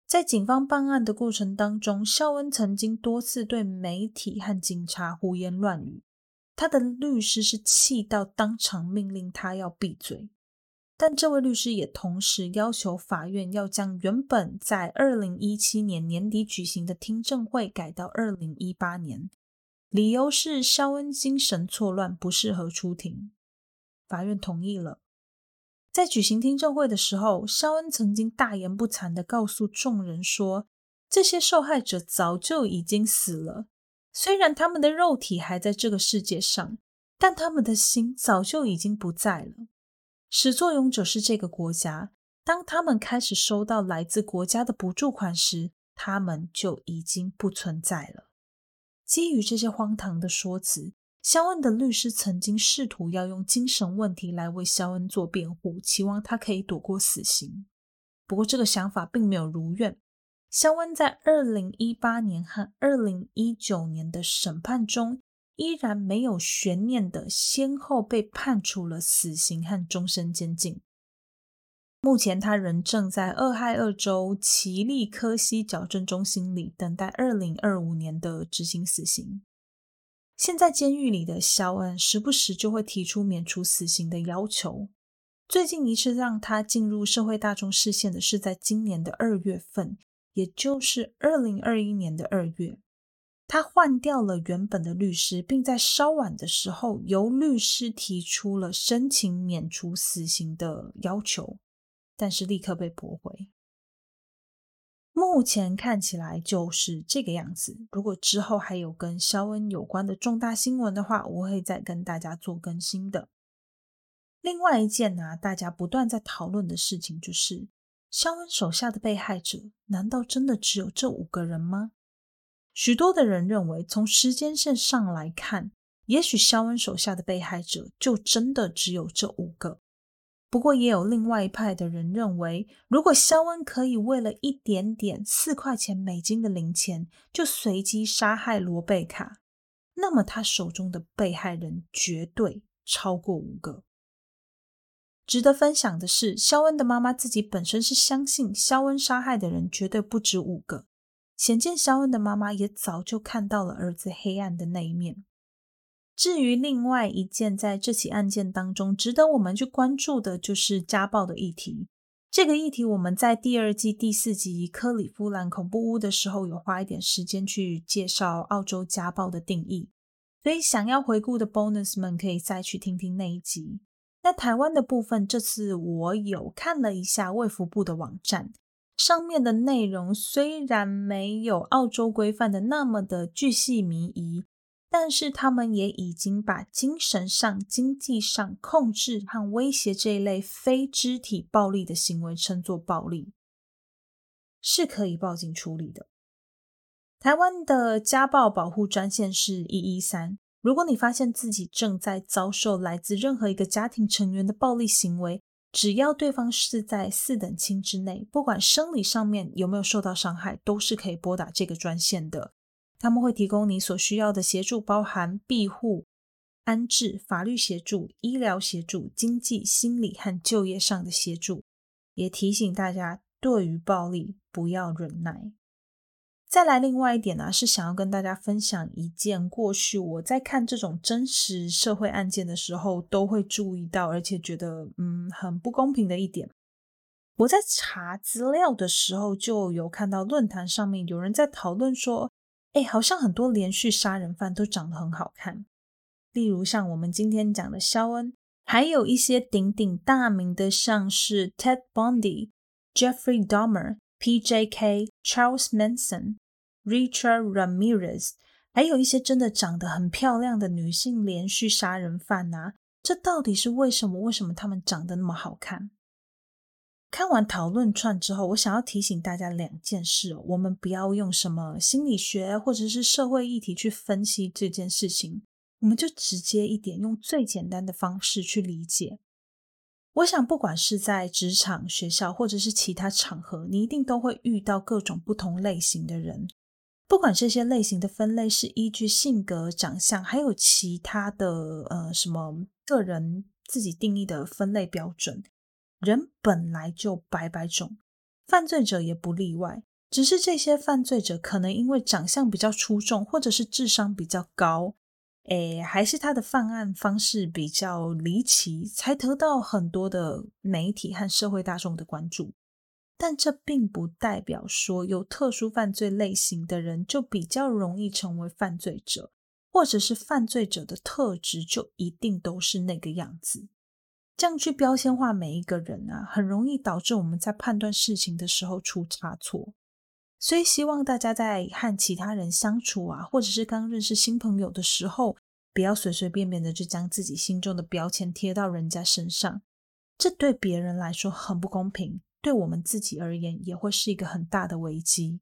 在警方办案的过程当中，肖恩曾经多次对媒体和警察胡言乱语，他的律师是气到当场命令他要闭嘴。但这位律师也同时要求法院要将原本在二零一七年年底举行的听证会改到二零一八年，理由是肖恩精神错乱，不适合出庭。法院同意了。在举行听证会的时候，肖恩曾经大言不惭的告诉众人说：“这些受害者早就已经死了，虽然他们的肉体还在这个世界上，但他们的心早就已经不在了。始作俑者是这个国家，当他们开始收到来自国家的补助款时，他们就已经不存在了。”基于这些荒唐的说辞。肖恩的律师曾经试图要用精神问题来为肖恩做辩护，期望他可以躲过死刑。不过，这个想法并没有如愿。肖恩在二零一八年和二零一九年的审判中，依然没有悬念的先后被判处了死刑和终身监禁。目前，他仍正在俄亥俄州奇利科西矫正中心里等待二零二五年的执行死刑。现在监狱里的肖恩时不时就会提出免除死刑的要求。最近一次让他进入社会大众视线的是在今年的二月份，也就是二零二一年的二月。他换掉了原本的律师，并在稍晚的时候由律师提出了申请免除死刑的要求，但是立刻被驳回。目前看起来就是这个样子。如果之后还有跟肖恩有关的重大新闻的话，我会再跟大家做更新的。另外一件呢、大家不断在讨论的事情就是，肖恩手下的被害者难道真的只有这五个人吗？许多的人认为，从时间线上来看，也许肖恩手下的被害者就真的只有这五个。不过，也有另外一派的人认为，如果肖恩可以为了一点点四块钱美金的零钱，就随机杀害罗贝卡，那么他手中的被害人绝对超过五个。值得分享的是，肖恩的妈妈自己本身是相信肖恩杀害的人绝对不止五个，显见肖恩的妈妈也早就看到了儿子黑暗的那一面。至于另外一件在这起案件当中值得我们去关注的，就是家暴的议题。这个议题我们在第二季第四集《克里夫兰恐怖屋》的时候有花一点时间去介绍澳洲家暴的定义，所以想要回顾的 bonus 们可以再去听听那一集。那台湾的部分，这次我有看了一下卫福部的网站，上面的内容虽然没有澳洲规范的那么的巨细靡遗。但是他们也已经把精神上、经济上控制和威胁这一类非肢体暴力的行为称作暴力，是可以报警处理的。台湾的家暴保护专线是一一三，如果你发现自己正在遭受来自任何一个家庭成员的暴力行为，只要对方是在四等亲之内，不管生理上面有没有受到伤害，都是可以拨打这个专线的。他们会提供你所需要的协助，包含庇护、安置、法律协助、医疗协助、经济、心理和就业上的协助。也提醒大家，对于暴力不要忍耐。再来，另外一点呢、是想要跟大家分享一件过去我在看这种真实社会案件的时候都会注意到，而且觉得嗯很不公平的一点。我在查资料的时候就有看到论坛上面有人在讨论说。哎，好像很多连续杀人犯都长得很好看，例如像我们今天讲的肖恩，还有一些鼎鼎大名的，像是 Ted Bundy、Jeffrey Dahmer、PJK、Charles Manson、Richard Ramirez，还有一些真的长得很漂亮的女性连续杀人犯啊，这到底是为什么？为什么他们长得那么好看？看完讨论串之后，我想要提醒大家两件事，我们不要用什么心理学或者是社会议题去分析这件事情，我们就直接一点，用最简单的方式去理解。我想，不管是在职场、学校或者是其他场合，你一定都会遇到各种不同类型的人。不管这些类型的分类是依据性格、长相，还有其他的呃什么个人自己定义的分类标准。人本来就百百种，犯罪者也不例外。只是这些犯罪者可能因为长相比较出众，或者是智商比较高，诶，还是他的犯案方式比较离奇，才得到很多的媒体和社会大众的关注。但这并不代表说有特殊犯罪类型的人就比较容易成为犯罪者，或者是犯罪者的特质就一定都是那个样子。这样去标签化每一个人啊，很容易导致我们在判断事情的时候出差错。所以希望大家在和其他人相处啊，或者是刚认识新朋友的时候，不要随随便便的就将自己心中的标签贴到人家身上，这对别人来说很不公平。对我们自己而言，也会是一个很大的危机。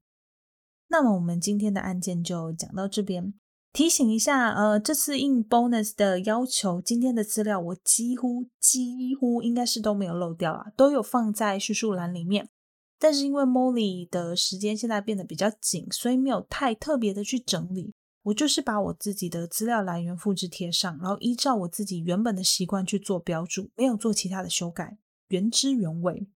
那么，我们今天的案件就讲到这边。提醒一下，呃，这次应 bonus 的要求，今天的资料我几乎几乎应该是都没有漏掉啊，都有放在叙述栏里面。但是因为 Molly 的时间现在变得比较紧，所以没有太特别的去整理。我就是把我自己的资料来源复制贴上，然后依照我自己原本的习惯去做标注，没有做其他的修改，原汁原味。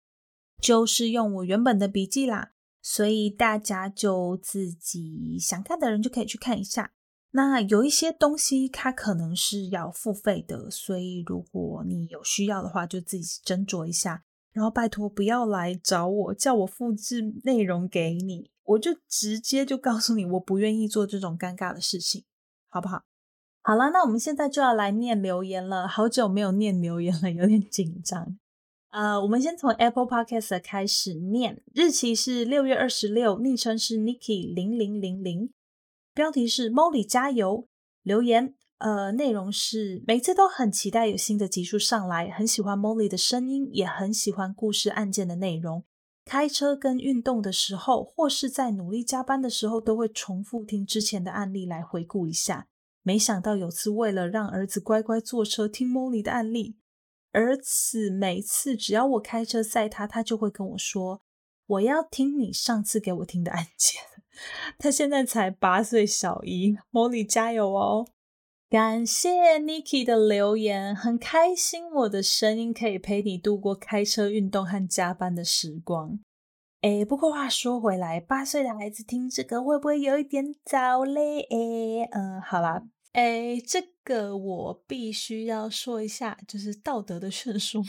就是用我原本的笔记啦，所以大家就自己想看的人就可以去看一下。那有一些东西它可能是要付费的，所以如果你有需要的话，就自己斟酌一下。然后拜托不要来找我，叫我复制内容给你，我就直接就告诉你，我不愿意做这种尴尬的事情，好不好？好了，那我们现在就要来念留言了，好久没有念留言了，有点紧张。呃，我们先从 Apple Podcast 开始念，日期是六月二十六，昵称是 Niki 零零零零，标题是 Molly 加油，留言，呃，内容是每次都很期待有新的集数上来，很喜欢 Molly 的声音，也很喜欢故事案件的内容，开车跟运动的时候，或是在努力加班的时候，都会重复听之前的案例来回顾一下。没想到有次为了让儿子乖乖坐车听 Molly 的案例。儿子每次只要我开车载他，他就会跟我说：“我要听你上次给我听的案件。”他现在才八岁小一，Molly 加油哦！感谢 Niki 的留言，很开心我的声音可以陪你度过开车、运动和加班的时光。诶，不过话说回来，八岁的孩子听这个会不会有一点早嘞？诶，嗯，好啦。哎，这个我必须要说一下，就是道德的 劝说，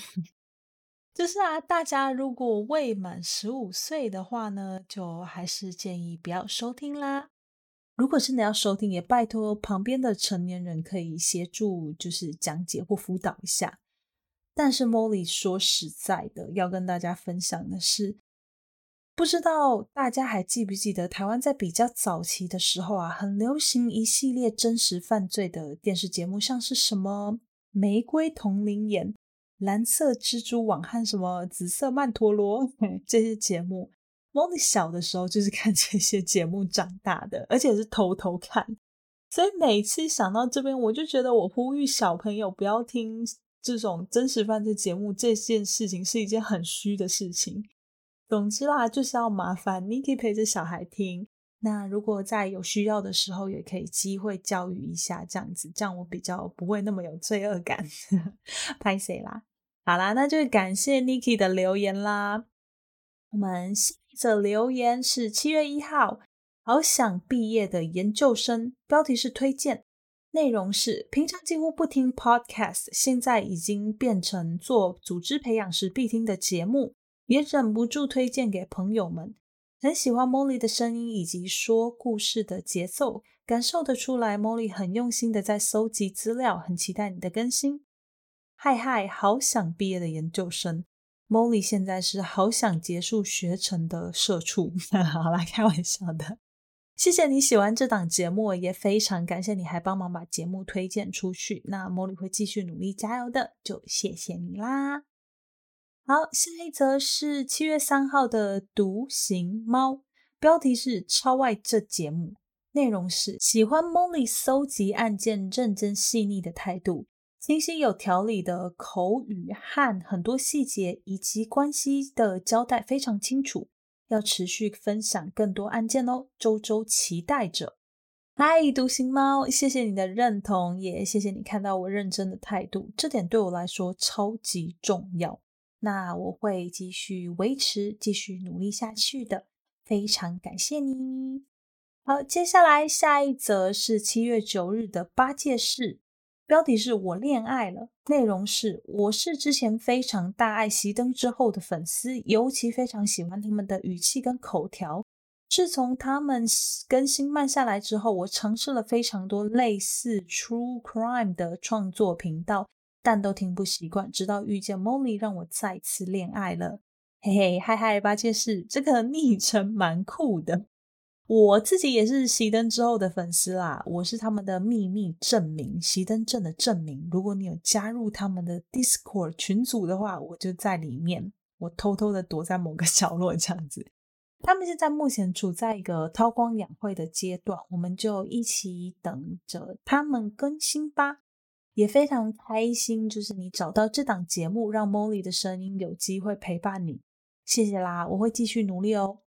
就是啊，大家如果未满十五岁的话呢，就还是建议不要收听啦。如果真的要收听，也拜托旁边的成年人可以协助，就是讲解或辅导一下。但是 Molly 说实在的，要跟大家分享的是。不知道大家还记不记得，台湾在比较早期的时候啊，很流行一系列真实犯罪的电视节目，像是什么《玫瑰同林眼》《蓝色蜘蛛网》和什么《紫色曼陀罗》这些节目。Molly 小的时候就是看这些节目长大的，而且是偷偷看。所以每次想到这边，我就觉得我呼吁小朋友不要听这种真实犯罪节目，这件事情是一件很虚的事情。总之啦，就是要麻烦你可以陪着小孩听。那如果在有需要的时候，也可以机会教育一下，这样子，这样我比较不会那么有罪恶感。拍谁啦？好啦，那就感谢 Niki 的留言啦。我们下一则留言是七月一号，好想毕业的研究生，标题是推荐，内容是平常几乎不听 Podcast，现在已经变成做组织培养时必听的节目。也忍不住推荐给朋友们，很喜欢 Molly 的声音以及说故事的节奏，感受得出来 Molly 很用心的在搜集资料，很期待你的更新。嗨嗨，好想毕业的研究生，Molly 现在是好想结束学成的社畜。好啦，开玩笑的。谢谢你喜欢这档节目，也非常感谢你还帮忙把节目推荐出去。那 Molly 会继续努力加油的，就谢谢你啦。好，下一则是七月三号的独行猫，标题是超爱这节目，内容是喜欢 Molly 搜集案件认真细腻的态度，清晰有条理的口语和很多细节以及关系的交代非常清楚，要持续分享更多案件哦，周周期待着。嗨，独行猫，谢谢你的认同，也谢谢你看到我认真的态度，这点对我来说超级重要。那我会继续维持，继续努力下去的。非常感谢你。好，接下来下一则是七月九日的八戒释，标题是我恋爱了，内容是我是之前非常大爱熄灯之后的粉丝，尤其非常喜欢他们的语气跟口条。自从他们更新慢下来之后，我尝试了非常多类似 True Crime 的创作频道，但都听不习惯。直到遇见 Molly，让我再次恋爱了。嘿嘿，嗨嗨，八戒是，这个昵称蛮酷的。我自己也是熄灯之后的粉丝啦，我是他们的秘密证明，熄灯证的证明。如果你有加入他们的 Discord 群组的话，我就在里面，我偷偷的躲在某个 角落这样子。他们现在目前处在一个韬光养晦的阶段，我们就一起等着他们更新吧。也非常开心，就是你找到这档节目，让 Molly 的声音有机会陪伴你，谢谢啦，我会继续努力哦。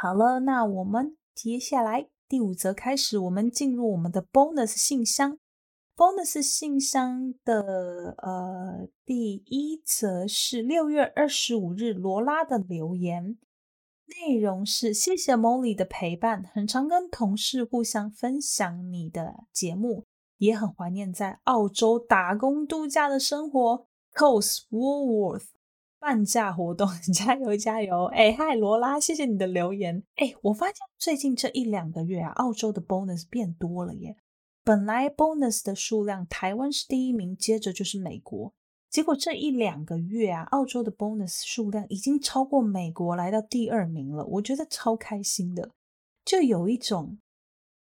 好了，那我们接下来第五则开始，我们进入我们的 bonus 信箱。bonus 信箱的呃第一则是六月二十五日罗拉的留言，内容是谢谢 Molly 的陪伴，很常跟同事互相分享你的节目，也很怀念在澳洲打工度假的生活。Coast Woolworth。半价活动，加油加油！哎，嗨，罗拉，谢谢你的留言。哎，我发现最近这一两个月啊，澳洲的 bonus 变多了耶。本来 bonus 的数量，台湾是第一名，接着就是美国。结果这一两个月啊，澳洲的 bonus 数量已经超过美国，来到第二名了。我觉得超开心的，就有一种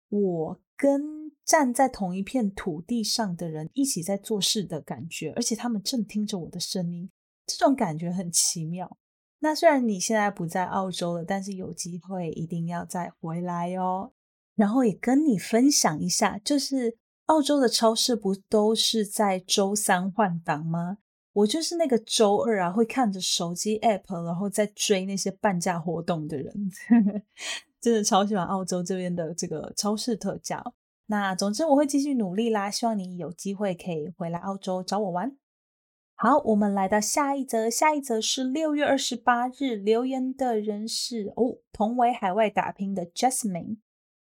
我跟站在同一片土地上的人一起在做事的感觉，而且他们正听着我的声音。这种感觉很奇妙。那虽然你现在不在澳洲了，但是有机会一定要再回来哦。然后也跟你分享一下，就是澳洲的超市不都是在周三换档吗？我就是那个周二啊，会看着手机 app，然后再追那些半价活动的人。真的超喜欢澳洲这边的这个超市特价。那总之我会继续努力啦，希望你有机会可以回来澳洲找我玩。好，我们来到下一则。下一则是六月二十八日留言的人是哦，同为海外打拼的 Jasmine。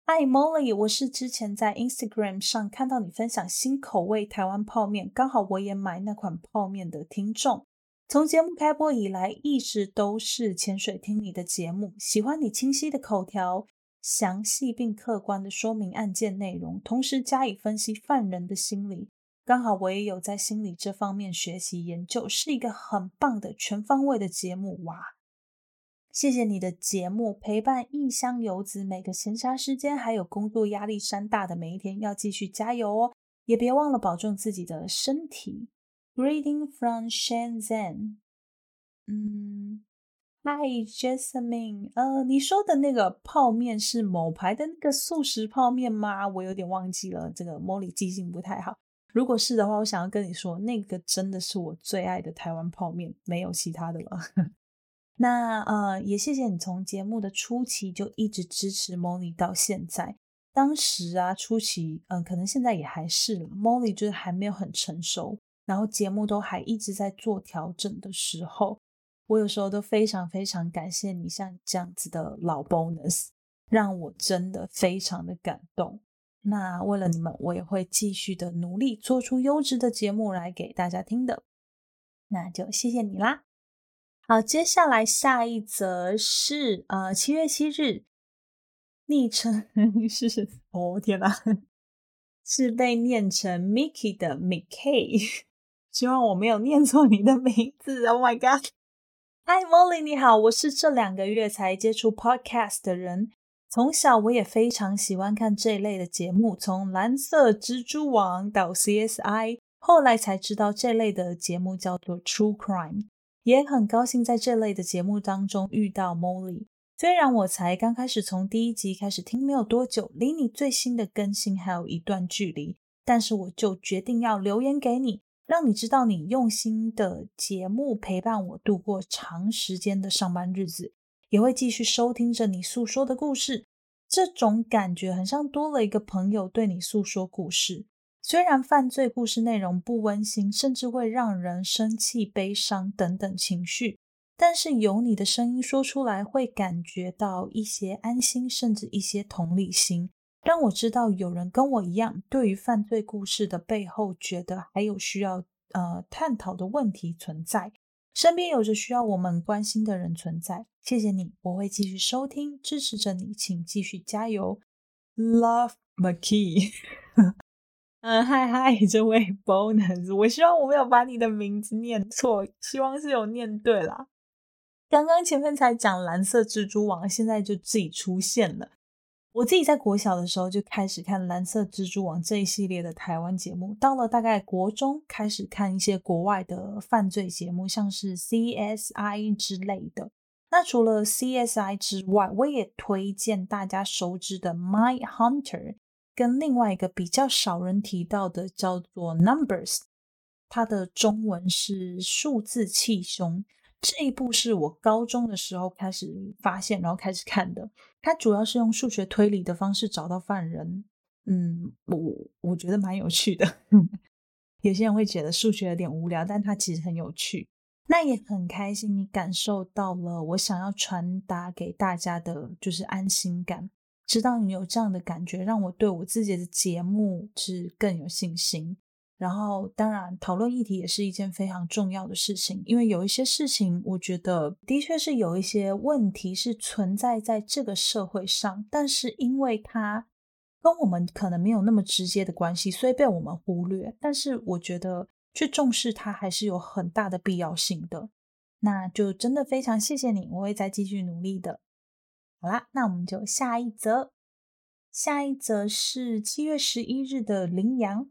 Hi Molly，我是之前在 Instagram 上看到你分享新口味台湾泡面，刚好我也买那款泡面的听众。从节目开播以来，一直都是潜水听你的节目，喜欢你清晰的口条，详细并客观的说明案件内容，同时加以分析犯人的心理。刚好我也有在心理这方面学习研究，是一个很棒的全方位的节目哇！谢谢你的节目陪伴异乡游子每个闲暇时间，还有工作压力山大的每一天，要继续加油哦！也别忘了保重自己的身体。Greeting from Shenzhen。嗯，Hi Jasmine，呃，你说的那个泡面是某牌的那个速食泡面吗？我有点忘记了，这个 Molly 记性不太好。如果是的话，我想要跟你说，那个真的是我最爱的台湾泡面，没有其他的了。那呃，也谢谢你从节目的初期就一直支持 Molly 到现在。当时啊，初期嗯、可能现在也还是，Molly 就是还没有很成熟，然后节目都还一直在做调整的时候，我有时候都非常非常感谢你像这样子的老 bonus，让我真的非常的感动。那为了你们，我也会继续的努力，做出优质的节目来给大家听的。那就谢谢你啦。好，接下来下一则是呃七月七日，昵称 是哦天哪，是被念成 Mickey 的 Mickey，希望我没有念错你的名字。Oh my god！Hi Molly，你好，我是这两个月才接触 Podcast 的人。从小我也非常喜欢看这类的节目，从蓝色蜘蛛网到 CSI，后来才知道这类的节目叫做 True Crime。也很高兴在这类的节目当中遇到 Molly。虽然我才刚开始从第一集开始听没有多久，离你最新的更新还有一段距离，但是我就决定要留言给你，让你知道你用心的节目陪伴我度过长时间的上班日子。也会继续收听着你诉说的故事，这种感觉很像多了一个朋友对你诉说故事。虽然犯罪故事内容不温馨，甚至会让人生气、悲伤等等情绪，但是由你的声音说出来，会感觉到一些安心，甚至一些同理心，让我知道有人跟我一样，对于犯罪故事的背后，觉得还有需要呃探讨的问题存在，身边有着需要我们关心的人存在。谢谢你，我会继续收听，支持着你，请继续加油，Love McKee。嗯，嗨嗨，这位 Bonus，我希望我没有把你的名字念错，希望是有念对啦。刚刚前面才讲蓝色蜘蛛网，现在就自己出现了。我自己在国小的时候就开始看蓝色蜘蛛网这一系列的台湾节目，到了大概国中开始看一些国外的犯罪节目，像是 CSI 之类的。那除了 CSI 之外，我也推荐大家熟知的 My Hunter，跟另外一个比较少人提到的叫做 Numbers，它的中文是数字气胸。这一部是我高中的时候开始发现，然后开始看的。它主要是用数学推理的方式找到犯人。嗯，我我觉得蛮有趣的。有些人会觉得数学有点无聊，但它其实很有趣。那也很开心，你感受到了我想要传达给大家的，就是安心感。知道你有这样的感觉，让我对我自己的节目是更有信心。然后，当然，讨论议题也是一件非常重要的事情，因为有一些事情，我觉得的确是有一些问题是存在在这个社会上，但是因为它跟我们可能没有那么直接的关系，所以被我们忽略。但是，我觉得去重视它还是有很大的必要性的。那就真的非常谢谢你，我会再继续努力的。好啦，那我们就下一则，下一则是七月十一日的羚羊。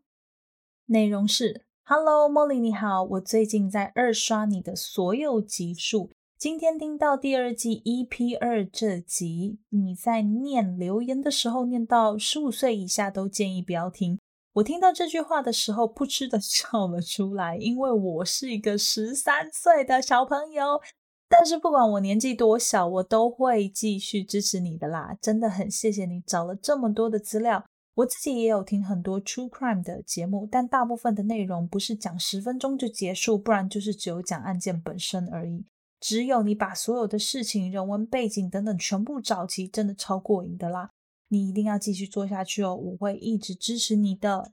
内容是：Hello Molly，你好，我最近在二刷你的所有集数，今天听到第二季 EP 二这集，你在念留言的时候念到十五岁以下都建议不要听。我听到这句话的时候，噗嗤的笑了出来，因为我是一个十三岁的小朋友。但是不管我年纪多小，我都会继续支持你的啦，真的很谢谢你找了这么多的资料。我自己也有听很多 True Crime 的节目，但大部分的内容不是讲十分钟就结束，不然就是只有讲案件本身而已。只有你把所有的事情、人文背景等等全部找齐，真的超过瘾的啦！你一定要继续做下去哦，我会一直支持你的。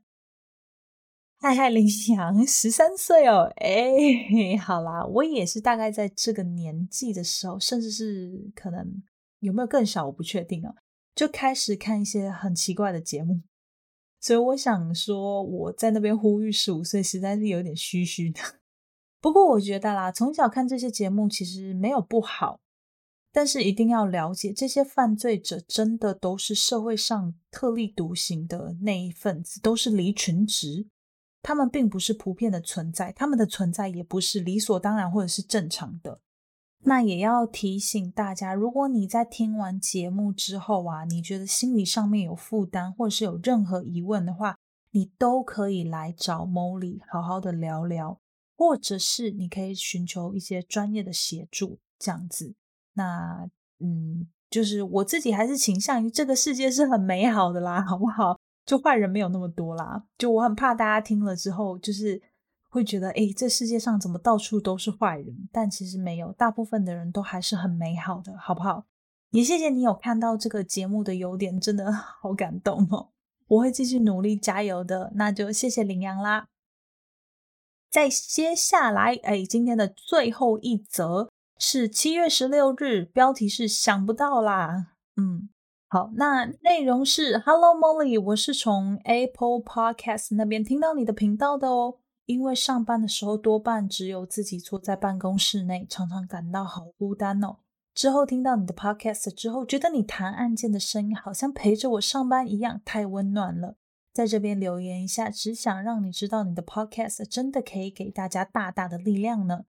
嗨嗨，林翔，十三岁哦，哎，好啦，我也是大概在这个年纪的时候，甚至是可能有没有更小，我不确定哦。就开始看一些很奇怪的节目，所以我想说，我在那边呼吁十五岁实在是有点虚虚的。不过我觉得啦，从小看这些节目其实没有不好，但是一定要了解，这些犯罪者真的都是社会上特立独行的那一份子，都是离群值，他们并不是普遍的存在，他们的存在也不是理所当然或者是正常的。那也要提醒大家，如果你在听完节目之后啊，你觉得心理上面有负担，或者是有任何疑问的话，你都可以来找 Molly 好好的聊聊，或者是你可以寻求一些专业的协助，这样子。那嗯，就是我自己还是倾向于这个世界是很美好的啦，好不好？就坏人没有那么多啦，就我很怕大家听了之后就是。会觉得，哎，这世界上怎么到处都是坏人？但其实没有，大部分的人都还是很美好的，好不好？也谢谢你有看到这个节目的优点，真的 好感动哦！我会继续努力加油的，那就谢谢羚羊啦。再接下来，哎，今天的最后一则是七月十六日，标题是想不到啦。嗯，好，那内容是 Hello Molly，我是从 Apple Podcast 那边听到你的频道的哦。因为上班的时候多半只有自己坐在办公室内，常常感到好孤单哦。之后听到你的 podcast 之后，觉得你谈案件的声音好像陪着我上班一样，太温暖了。在这边留言一下，只想让你知道你的 podcast 真的可以给大家大大的力量呢。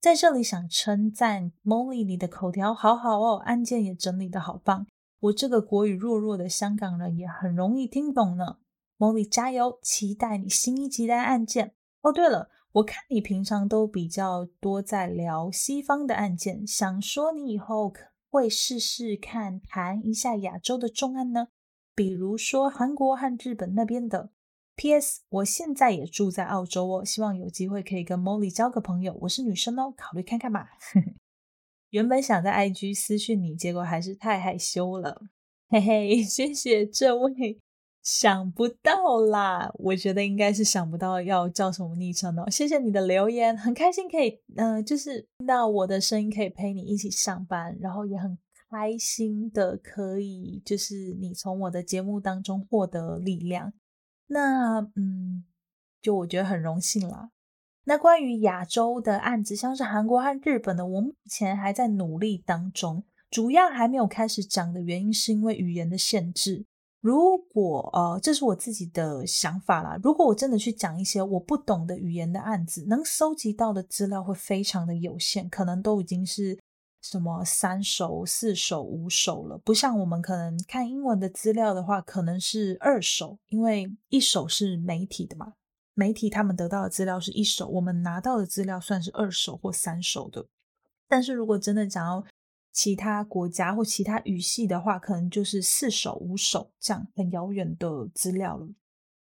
在这里想称赞 Molly，你的口条好好哦，案件也整理得好棒。我这个国语弱弱的香港人也很容易听懂呢。Molly 加油，期待你新一集的案件。哦，对了，我看你平常都比较多在聊西方的案件，想说你以后可会试试看谈一下亚洲的重案呢？比如说韩国和日本那边的。P.S. 我现在也住在澳洲哦，希望有机会可以跟 Molly 交个朋友。我是女生哦，考虑看看吧。原本想在 IG 私讯你，结果还是太害羞了。嘿嘿，谢谢这位。想不到啦，我觉得应该是想不到要叫什么昵称哦。谢谢你的留言，很开心可以，嗯、呃，就是听到我的声音可以陪你一起上班，然后也很开心的可以，就是你从我的节目当中获得力量。那，嗯，就我觉得很荣幸啦。那关于亚洲的案子，像是韩国和日本的，我目前还在努力当中，主要还没有开始讲的原因是因为语言的限制。如果呃，这是我自己的想法啦。如果我真的去讲一些我不懂的语言的案子，能搜集到的资料会非常的有限，可能都已经是什么三手、四手、五手了。不像我们可能看英文的资料的话，可能是二手，因为一手是媒体的嘛，媒体他们得到的资料是一手，我们拿到的资料算是二手或三手的。但是如果真的想要其他国家或其他语系的话，可能就是四手、五手这样很遥远的资料了。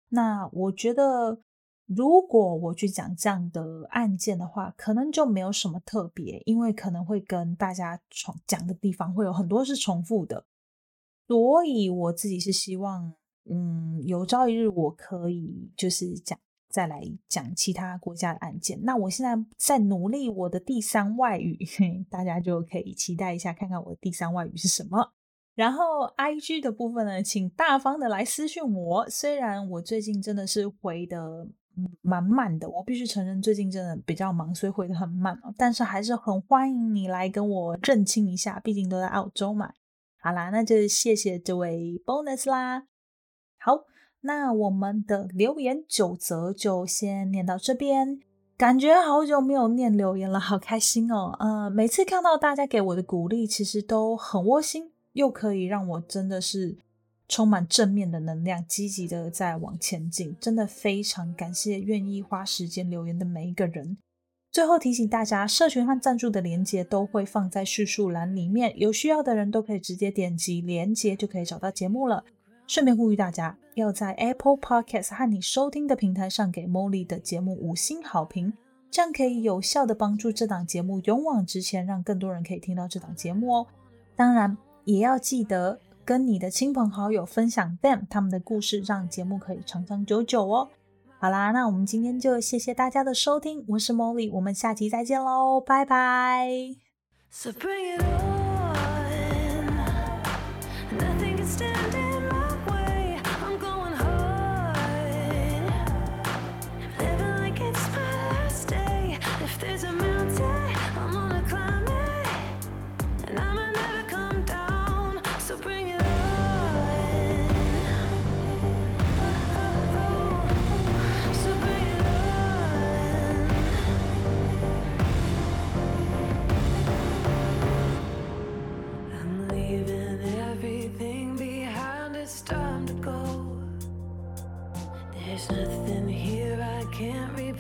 那我觉得，如果我去讲这样的案件的话，可能就没有什么特别，因为可能会跟大家重讲的地方会有很多是重复的。所以我自己是希望，嗯，有朝一日我可以就是讲。再来讲其他国家的案件。那我现在在努力我的第三外语，大家就可以期待一下，看看我的第三外语是什么。然后 IG 的部分呢，请大方的来私讯我。虽然我最近真的是回的蛮慢的，我必须承认最近真的比较忙，所以回的很慢。但是还是很欢迎你来跟我认清一下，毕竟都在澳洲嘛。好啦，那就谢谢这位 Bonus 啦。好。那我们的留言九则就先念到这边，感觉好久没有念留言了，好开心哦！呃，每次看到大家给我的鼓励，其实都很窝心，又可以让我真的是充满正面的能量，积极的在往前进。真的非常感谢愿意花时间留言的每一个人。最后提醒大家，社群和赞助的连接都会放在叙述栏里面，有需要的人都可以直接点击连接就可以找到节目了。顺便呼吁大家，要在 Apple Podcast 和你收听的平台上给 Molly 的节目五星好评，这样可以有效的帮助这档节目勇往直前，让更多人可以听到这档节目哦。当然，也要记得跟你的亲朋好友分享 them 他们的故事，让节目可以长长久久哦。好啦，那我们今天就谢谢大家的收听，我是 Molly，我们下期再见喽，拜拜。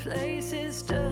places to.